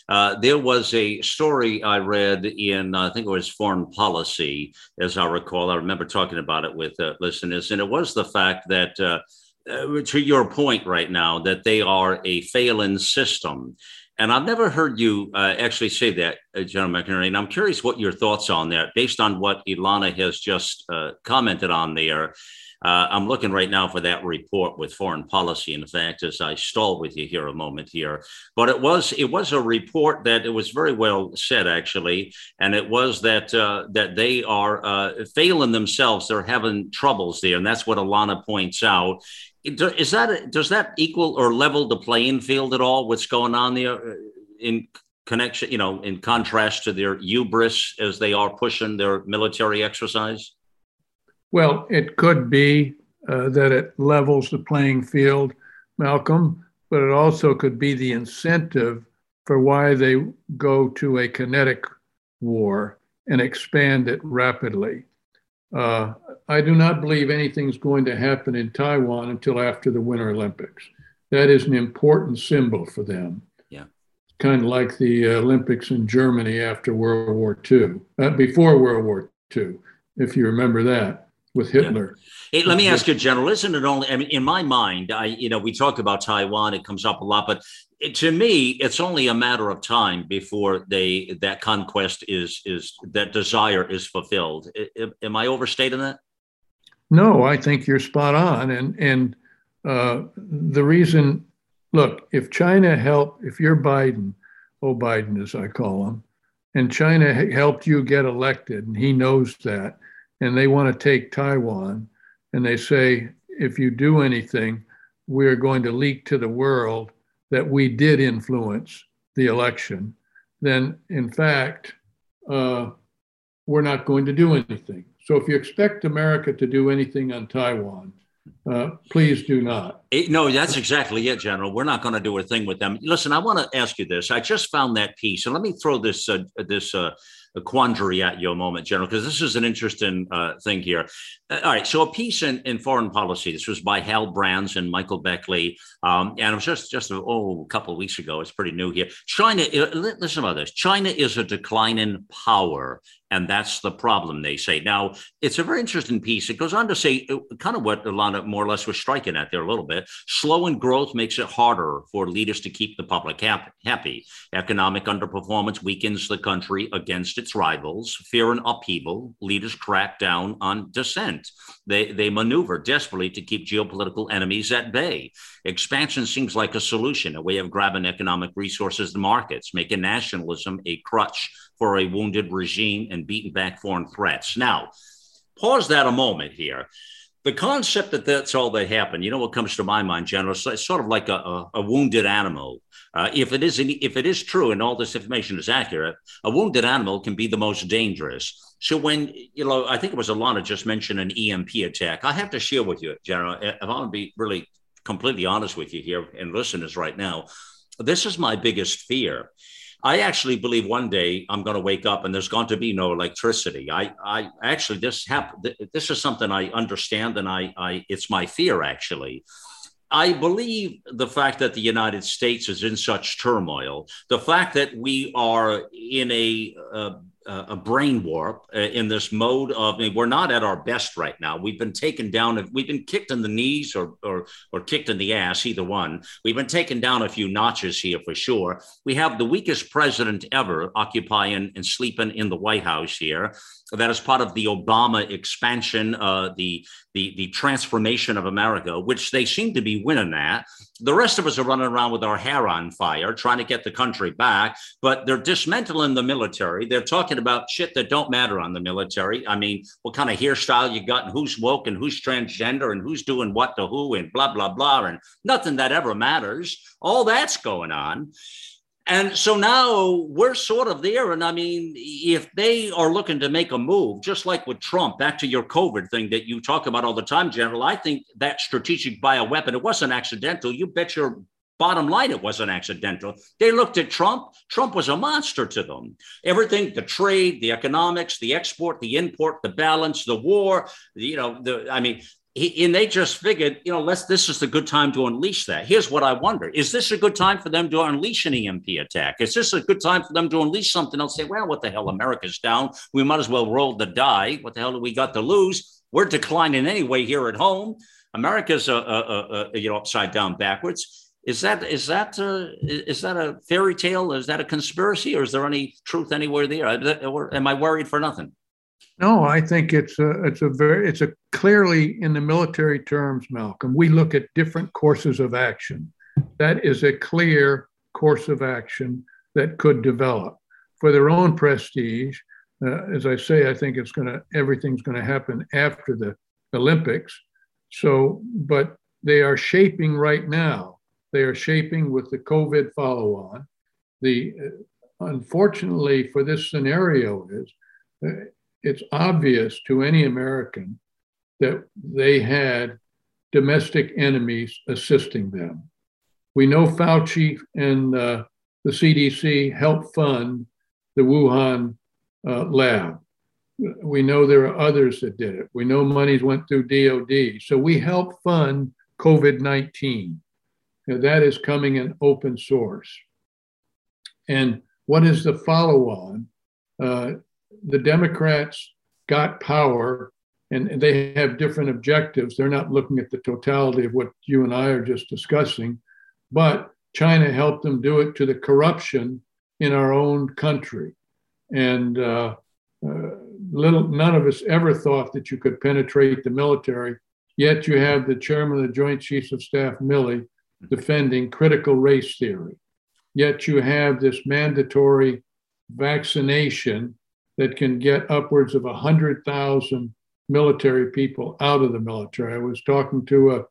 Uh, there was a story I read in, I think it was Foreign Policy, as I recall. I remember talking about it with uh, listeners, and it was the fact that, uh, uh to your point right now, that they are a failing system. And I've never heard you uh, actually say that, uh, General McInerney. And I'm curious what your thoughts on that, based on what Ilana has just uh, commented on there. Uh, I'm looking right now for that report with foreign policy. In fact, as I stall with you here a moment here, but it was it was a report that it was very well said actually, and it was that uh, that they are uh, failing themselves. They're having troubles there, and that's what Ilana points out is that does that equal or level the playing field at all? What's going on there uh, in connection, you know, in contrast to their hubris as they are pushing their military exercise? Well, it could be uh, that it levels the playing field, Malcolm, but it also could be the incentive for why they go to a kinetic war and expand it rapidly. Uh, I do not believe anything's going to happen in Taiwan until after the Winter Olympics. That is an important symbol for them. Yeah. Kind of like the Olympics in Germany after World War II, uh, before World War II, if you remember that with Hitler. Yeah. Hey, let me ask you, General, isn't it only, I mean, in my mind, I, you know, we talk about Taiwan, it comes up a lot, but it, to me, it's only a matter of time before they, that conquest is, is, that desire is fulfilled. I, am I overstating that? No, I think you're spot on. And, and uh, the reason, look, if China helped, if you're Biden, oh, Biden as I call him, and China helped you get elected, and he knows that, and they want to take Taiwan, and they say, if you do anything, we're going to leak to the world that we did influence the election, then in fact, uh, we're not going to do anything. So if you expect America to do anything on Taiwan, uh, please do not. It, no, that's exactly it, General. We're not going to do a thing with them. Listen, I want to ask you this. I just found that piece, and let me throw this uh, this uh, quandary at you a moment, General, because this is an interesting uh, thing here. Uh, all right, so a piece in, in foreign policy. This was by Hal Brands and Michael Beckley, um, and it was just just oh a couple of weeks ago. It's pretty new here. China, listen about this. China is a declining power and that's the problem, they say. Now, it's a very interesting piece. It goes on to say uh, kind of what Ilana more or less was striking at there a little bit. Slowing growth makes it harder for leaders to keep the public happy. Economic underperformance weakens the country against its rivals. Fear and upheaval, leaders crack down on dissent. They, they maneuver desperately to keep geopolitical enemies at bay. Expansion seems like a solution, a way of grabbing economic resources to markets, making nationalism a crutch for a wounded regime and beaten back foreign threats. Now, pause that a moment here. the concept that that's all that happened, you know what comes to my mind, General? It's sort of like a, a, a wounded animal. Uh, if it is if it is true and all this information is accurate, a wounded animal can be the most dangerous. So when you know, I think it was Ilana just mentioned an EMP attack. I have to share with you, General. If I want to be really completely honest with you here and listeners right now, this is my biggest fear. I actually believe one day I'm going to wake up and there's going to be no electricity. I, I actually this happened. This is something I understand, and I, I, it's my fear actually. I believe the fact that the United States is in such turmoil, the fact that we are in a uh, a brain warp uh, in this mode of I mean, we're not at our best right now. We've been taken down. We've been kicked in the knees or, or or kicked in the ass, either one. We've been taken down a few notches here for sure. We have the weakest president ever occupying and sleeping in the White House here that is part of the Obama expansion, uh, the, the, the transformation of America, which they seem to be winning at. The rest of us are running around with our hair on fire, trying to get the country back, but they're dismantling the military. They're talking about shit that don't matter on the military. I mean, what kind of hairstyle you got, and who's woke, and who's transgender, and who's doing what to who, and blah blah blah, and nothing that ever matters. All that's going on. And so now we're sort of there. And I mean, if they are looking to make a move, just like with Trump, back to your COVID thing that you talk about all the time, General, I think that strategic bioweapon, it wasn't accidental. You bet your bottom line, it wasn't accidental. They looked at Trump. Trump was a monster to them. Everything, the trade, the economics, the export, the import, the balance, the war, you know, the, I mean, he, and they just figured, you know, let's this is a good time to unleash that. Here's what I wonder: Is this a good time for them to unleash an EMP attack? Is this a good time for them to unleash something else? Say, well, what the hell? America's down. We might as well roll the die. What the hell do we got to lose? We're declining anyway here at home. America's a, a, a you know upside down backwards. Is that is that uh, is that a fairy tale? Is that a conspiracy, or is there any truth anywhere there? Or am I worried for nothing? No, I think it's a it's a very it's a clearly in the military terms, Malcolm. We look at different courses of action. That is a clear course of action that could develop for their own prestige. Uh, as I say, I think it's going to everything's going to happen after the Olympics. So, but they are shaping right now. They are shaping with the COVID follow-on. The uh, unfortunately for this scenario is. Uh, it's obvious to any American that they had domestic enemies assisting them. We know Fauci and uh, the CDC helped fund the Wuhan uh, lab. We know there are others that did it. We know monies went through DOD. So we helped fund COVID 19. That is coming in open source. And what is the follow on? Uh, the Democrats got power and they have different objectives. They're not looking at the totality of what you and I are just discussing, but China helped them do it to the corruption in our own country. And uh, uh, little, none of us ever thought that you could penetrate the military. Yet you have the chairman of the Joint Chiefs of Staff, Milley, defending critical race theory. Yet you have this mandatory vaccination that can get upwards of 100,000 military people out of the military. I was talking to a,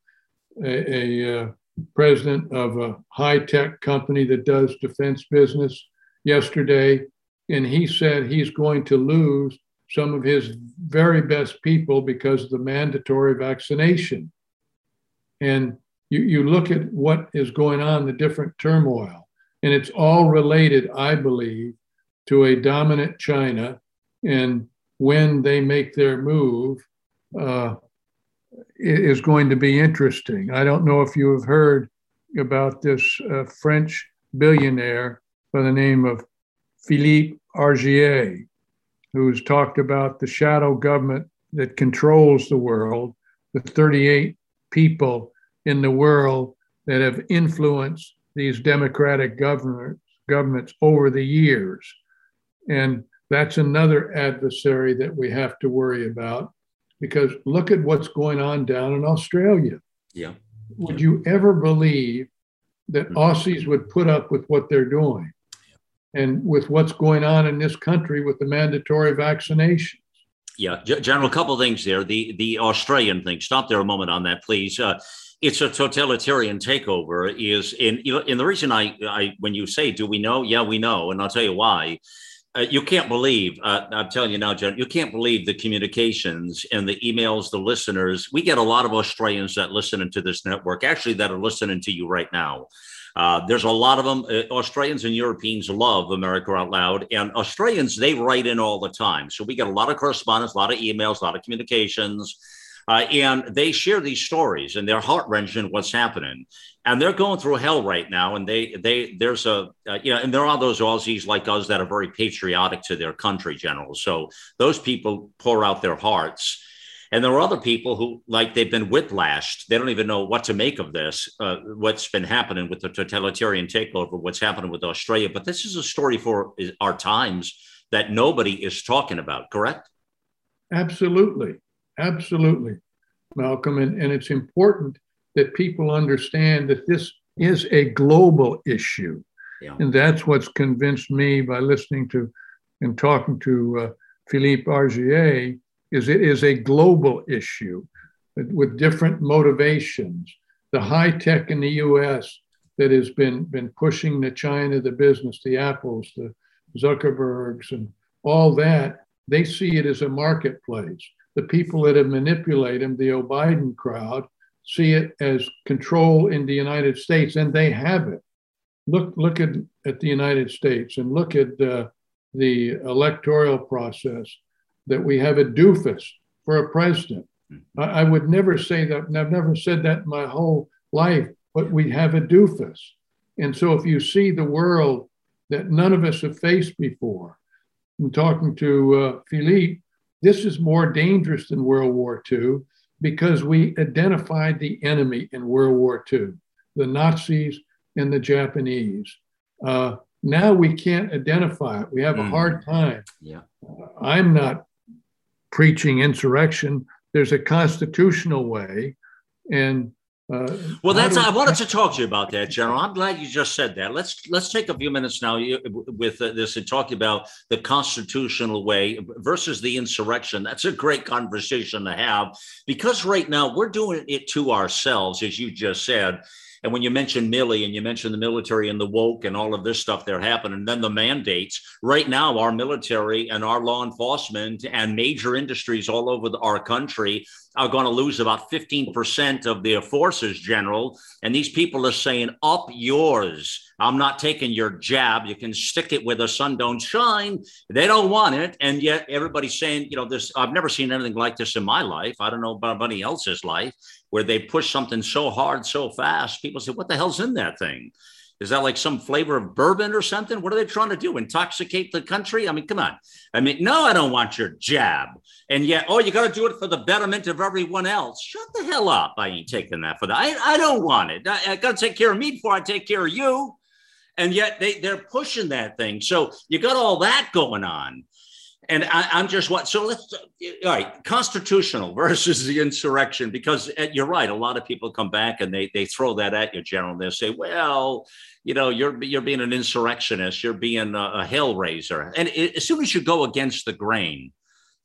a, a uh, president of a high tech company that does defense business yesterday, and he said he's going to lose some of his very best people because of the mandatory vaccination. And you, you look at what is going on, the different turmoil, and it's all related, I believe, to a dominant China. And when they make their move, uh, is going to be interesting. I don't know if you have heard about this uh, French billionaire by the name of Philippe Argier, who's talked about the shadow government that controls the world, the 38 people in the world that have influenced these democratic governments, governments over the years. And that's another adversary that we have to worry about because look at what's going on down in Australia. Yeah. Would you ever believe that mm-hmm. Aussies would put up with what they're doing and with what's going on in this country with the mandatory vaccinations? Yeah, General, a couple things there. The the Australian thing. Stop there a moment on that, please. Uh, it's a totalitarian takeover. Is in you know, and the reason I I when you say do we know? Yeah, we know, and I'll tell you why. Uh, you can't believe, uh, I'm telling you now, John, you can't believe the communications and the emails, the listeners. We get a lot of Australians that listen into this network, actually, that are listening to you right now. Uh, there's a lot of them. Uh, Australians and Europeans love America Out Loud, and Australians, they write in all the time. So we get a lot of correspondence, a lot of emails, a lot of communications. Uh, and they share these stories and they're heart wrenching what's happening. And they're going through hell right now and they they there's a uh, you know and there are those aussies like us that are very patriotic to their country general. So those people pour out their hearts. And there are other people who like they've been whiplashed. They don't even know what to make of this uh, what's been happening with the totalitarian takeover what's happening with australia. But this is a story for our times that nobody is talking about correct? Absolutely absolutely malcolm and, and it's important that people understand that this is a global issue. Yeah. And that's what's convinced me by listening to and talking to uh, Philippe Argier is it is a global issue with different motivations. The high tech in the US that has been, been pushing the China, the business, the Apples, the Zuckerbergs, and all that, they see it as a marketplace. The people that have manipulated them, the O'Biden crowd, see it as control in the United States, and they have it. Look, look at, at the United States and look at uh, the electoral process that we have a doofus for a president. Mm-hmm. I, I, would never say that, and I've never said that in my whole life, but we have a doofus. And so if you see the world that none of us have faced before, I'm talking to uh, Philippe, this is more dangerous than World War II because we identified the enemy in World War II, the Nazis and the Japanese. Uh, now we can't identify it. We have mm. a hard time. Yeah. Uh, I'm not preaching insurrection. There's a constitutional way, and uh, well, that's I wanted to talk to you about that, General. I'm glad you just said that. Let's let's take a few minutes now with uh, this and talk about the constitutional way versus the insurrection. That's a great conversation to have because right now we're doing it to ourselves, as you just said. And when you mention Milley and you mention the military and the woke and all of this stuff they're happening, then the mandates, right now, our military and our law enforcement and major industries all over the, our country are going to lose about 15% of their forces, General. And these people are saying, up yours. I'm not taking your jab. You can stick it where the sun don't shine. They don't want it. And yet everybody's saying, you know, this, I've never seen anything like this in my life. I don't know about anybody else's life where they push something so hard, so fast. People say, what the hell's in that thing? Is that like some flavor of bourbon or something? What are they trying to do? Intoxicate the country? I mean, come on. I mean, no, I don't want your jab. And yet, oh, you got to do it for the betterment of everyone else. Shut the hell up. I ain't taking that for that. I, I don't want it. I, I got to take care of me before I take care of you. And yet they, they're pushing that thing. So you got all that going on. And I, am just what so let's all right constitutional <laughs> versus the insurrection because uh, you're right a lot of people come back and they they throw that at you general and they say well you know you're you're being an insurrectionist you're being a, a hellraiser and it, as soon as you go against the grain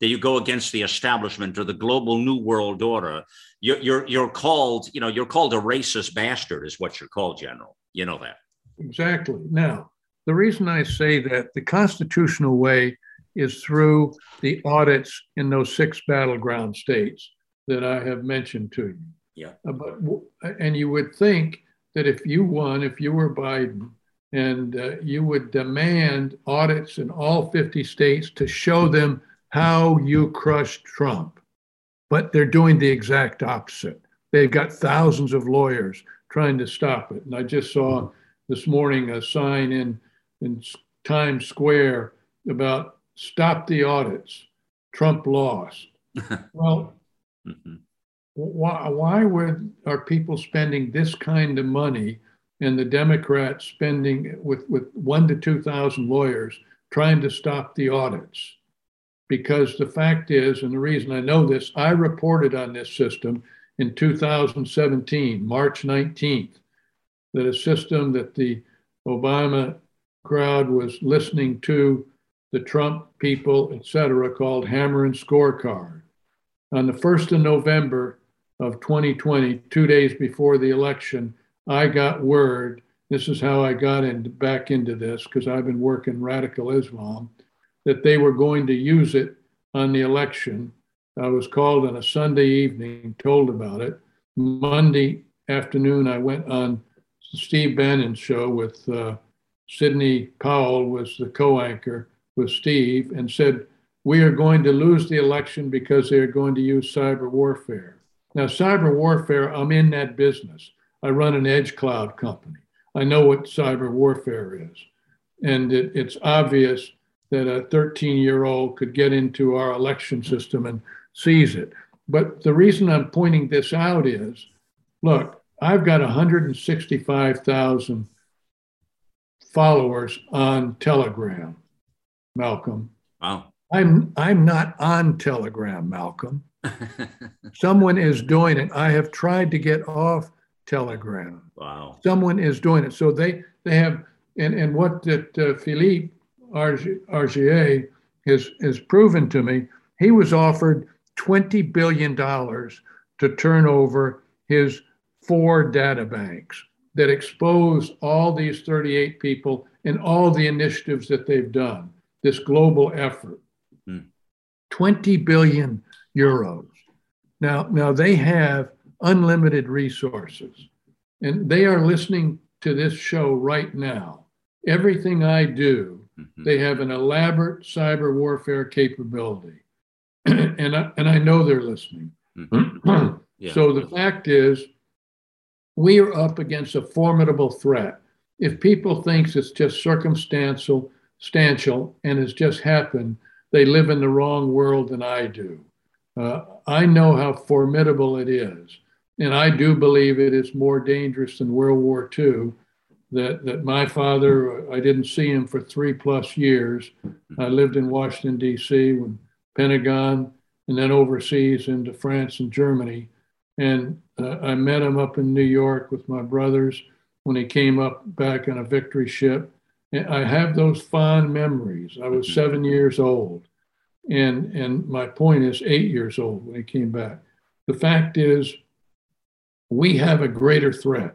that you go against the establishment or the global new world order you're you're you're called you know you're called a racist bastard is what you're called general. You know that. Exactly. Now the reason I say that the constitutional way is through the audits in those six battleground states that I have mentioned to you. Yeah. Uh, but and you would think that if you won, if you were Biden, and uh, you would demand audits in all 50 states to show them how you crushed Trump. But they're doing the exact opposite. They've got thousands of lawyers trying to stop it. And I just saw this morning a sign in, in Times Square about stop the audits. Trump lost. <laughs> well, mm-hmm. why, why would are people spending this kind of money and the Democrats spending with, with one to 2,000 lawyers trying to stop the audits? Because the fact is, and the reason I know this, I reported on this system in 2017, March 19th, that a system that the Obama crowd was listening to the Trump people, etc., called Hammer and Scorecard. On the 1st of November of 2020, two days before the election, I got word. This is how I got in, back into this because I've been working radical Islam, that they were going to use it on the election. I was called on a Sunday evening, told about it. Monday afternoon, I went on Steve Bannon's show with uh, Sidney Powell was the co-anchor with Steve and said, we are going to lose the election because they are going to use cyber warfare. Now, cyber warfare, I'm in that business. I run an edge cloud company. I know what cyber warfare is. And it, it's obvious that a 13 year old could get into our election system and seize it. But the reason I'm pointing this out is look, I've got 165,000 followers on Telegram, Malcolm. Wow. I'm I'm not on Telegram, Malcolm. <laughs> Someone is doing it. I have tried to get off Telegram. Wow. Someone is doing it. So they they have and and what that uh, Philippe Argier has has proven to me, he was offered twenty billion dollars to turn over his four data banks that expose all these 38 people and all the initiatives that they've done, this global effort. Mm. 20 billion euros. Now, now they have unlimited resources, and they are listening to this show right now. Everything I do, mm-hmm. they have an elaborate cyber warfare capability, <clears throat> and I, and I know they're listening. Mm-hmm. <clears throat> yeah. So the fact is, we are up against a formidable threat. If people think it's just circumstantial, substantial, and has just happened, they live in the wrong world than I do. Uh, I know how formidable it is. And I do believe it is more dangerous than World War II. That, that my father, I didn't see him for three plus years. I lived in Washington, D.C., when Pentagon, and then overseas into France and Germany. And uh, I met him up in New York with my brothers when he came up back on a victory ship. I have those fond memories. I was mm-hmm. seven years old and and my point is eight years old when he came back. The fact is, we have a greater threat,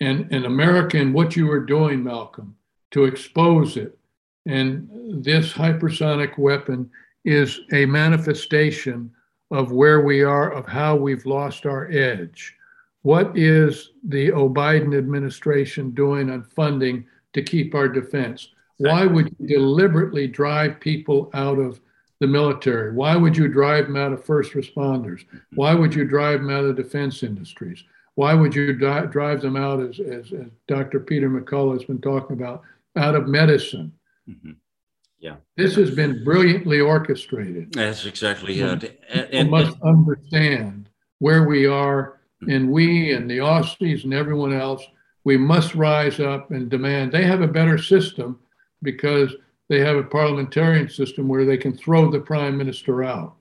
and and America and what you are doing, Malcolm, to expose it, and this hypersonic weapon is a manifestation of where we are, of how we've lost our edge. What is the Biden administration doing on funding to keep our defense? Why would you deliberately drive people out of the military? Why would you drive them out of first responders? Why would you drive them out of defense industries? Why would you di- drive them out, as, as, as, Dr. Peter McCullough has been talking about, out of medicine? Mm-hmm. Yeah. This has been brilliantly orchestrated. That's exactly it. And, and must understand where we are, mm-hmm. and we and the Aussies and everyone else, we must rise up and demand. They have a better system because – they have a parliamentarian system where they can throw the prime minister out.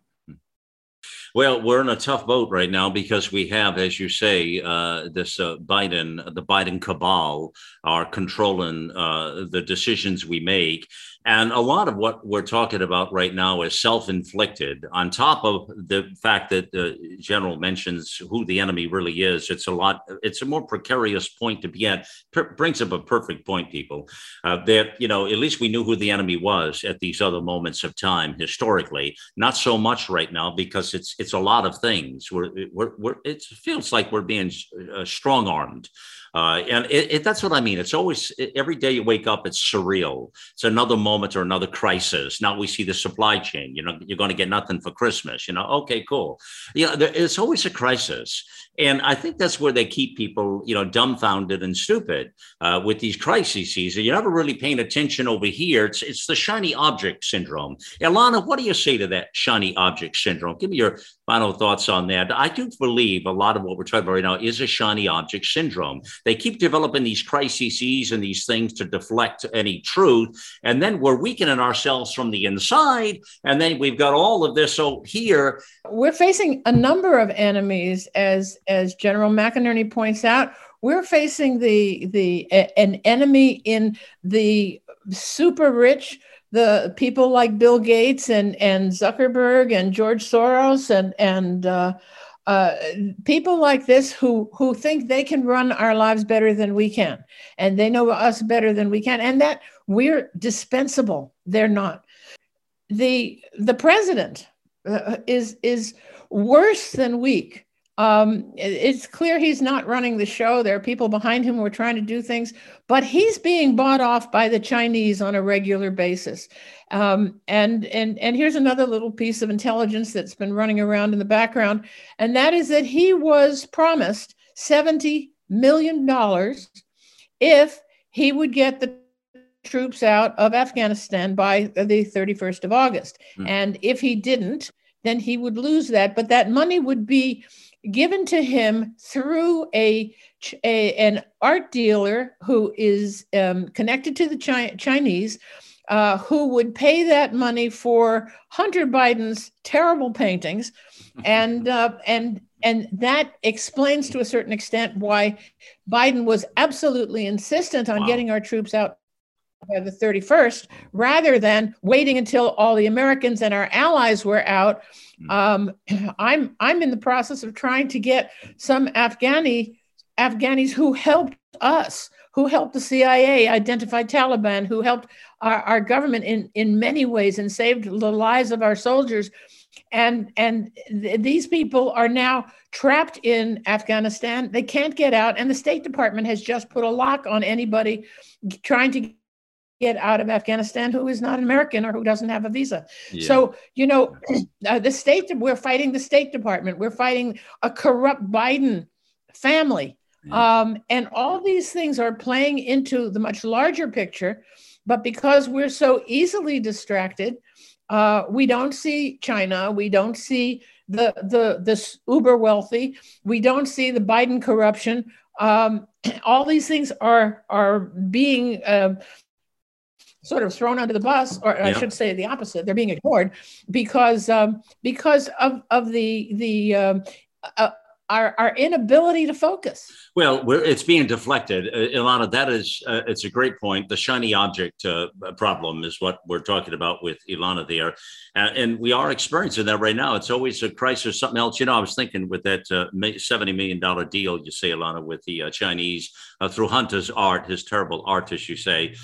Well, we're in a tough boat right now because we have, as you say, uh, this uh, Biden, the Biden cabal are controlling uh, the decisions we make. And a lot of what we're talking about right now is self inflicted, on top of the fact that the general mentions who the enemy really is. It's a lot, it's a more precarious point to be at. Per- brings up a perfect point, people. Uh, that, you know, at least we knew who the enemy was at these other moments of time historically. Not so much right now because it's it's a lot of things. We're, we're, we're it feels like we're being uh, strong armed. Uh, and it, it, that's what I mean. It's always every day you wake up, it's surreal. It's another moment or another crisis. Now we see the supply chain. You know, you're going to get nothing for Christmas. You know, okay, cool. You know, there, it's always a crisis, and I think that's where they keep people, you know, dumbfounded and stupid uh, with these crises. You're never really paying attention over here. It's it's the shiny object syndrome. Ilana, what do you say to that shiny object syndrome? Give me your final thoughts on that. I do believe a lot of what we're talking about right now is a shiny object syndrome they keep developing these crises and these things to deflect any truth. And then we're weakening ourselves from the inside. And then we've got all of this so here. We're facing a number of enemies, as as General McInerney points out. We're facing the the an enemy in the super rich, the people like Bill Gates and and Zuckerberg and George Soros and and uh, uh, people like this who who think they can run our lives better than we can, and they know us better than we can, and that we're dispensable. They're not. the The president uh, is is worse than weak. Um, it's clear he's not running the show. There are people behind him who are trying to do things, but he's being bought off by the Chinese on a regular basis. Um, and and and here's another little piece of intelligence that's been running around in the background, and that is that he was promised seventy million dollars if he would get the troops out of Afghanistan by the 31st of August. Mm. And if he didn't, then he would lose that. But that money would be given to him through a, a an art dealer who is um, connected to the Chi- Chinese. Uh, who would pay that money for Hunter Biden's terrible paintings, and <laughs> uh, and and that explains to a certain extent why Biden was absolutely insistent on wow. getting our troops out by the 31st, rather than waiting until all the Americans and our allies were out. Um, <clears throat> I'm I'm in the process of trying to get some Afghani Afghanis who helped us, who helped the CIA identify Taliban, who helped our, our government in in many ways and saved the lives of our soldiers. And and th- these people are now trapped in Afghanistan. They can't get out, and the State Department has just put a lock on anybody trying to get out of Afghanistan who is not American or who doesn't have a visa. Yeah. So, you know, <clears throat> uh, the state, we're fighting the State Department, we're fighting a corrupt Biden family. Yeah. Um, and all these things are playing into the much larger picture. But because we're so easily distracted, uh, we don't see China, we don't see the the this uber wealthy, we don't see the Biden corruption. Um, <clears throat> all these things are are being uh, sort of thrown under the bus, or yeah. I should say the opposite. They're being ignored because um, because of of the the um, uh, our, our inability to focus. Well, it's being deflected. Uh, Ilana, that is, uh, it's a great point. The shiny object uh, problem is what we're talking about with Ilana there. Uh, and we are experiencing that right now. It's always a crisis, something else. You know, I was thinking with that uh, $70 million deal, you say, Ilana, with the uh, Chinese through Hunter's art, his terrible art, as you say.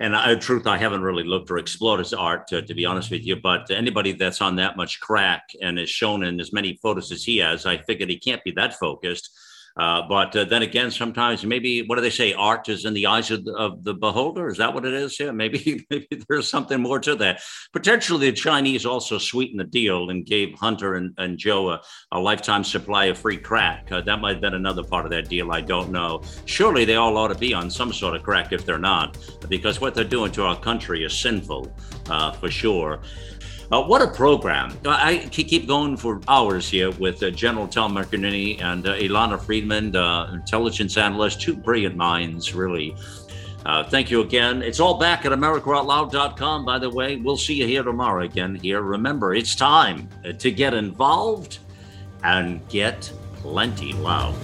And I, truth, I haven't really looked or explored his art, to, to be honest with you. But anybody that's on that much crack and is shown in as many photos as he has, I figured he can't be that focused. Uh, but uh, then again, sometimes maybe what do they say? Art is in the eyes of the, of the beholder. Is that what it is? Yeah, maybe <laughs> maybe there's something more to that. Potentially, the Chinese also sweetened the deal and gave Hunter and, and Joe a, a lifetime supply of free crack. Uh, that might have been another part of that deal. I don't know. Surely they all ought to be on some sort of crack if they're not, because what they're doing to our country is sinful uh, for sure. Uh, what a program. I keep going for hours here with uh, General Tom McInerney and uh, Ilana Freedman, uh, intelligence analyst, two brilliant minds, really. Uh, thank you again. It's all back at AmericaOutloud.com, by the way. We'll see you here tomorrow again here. Remember, it's time to get involved and get plenty loud.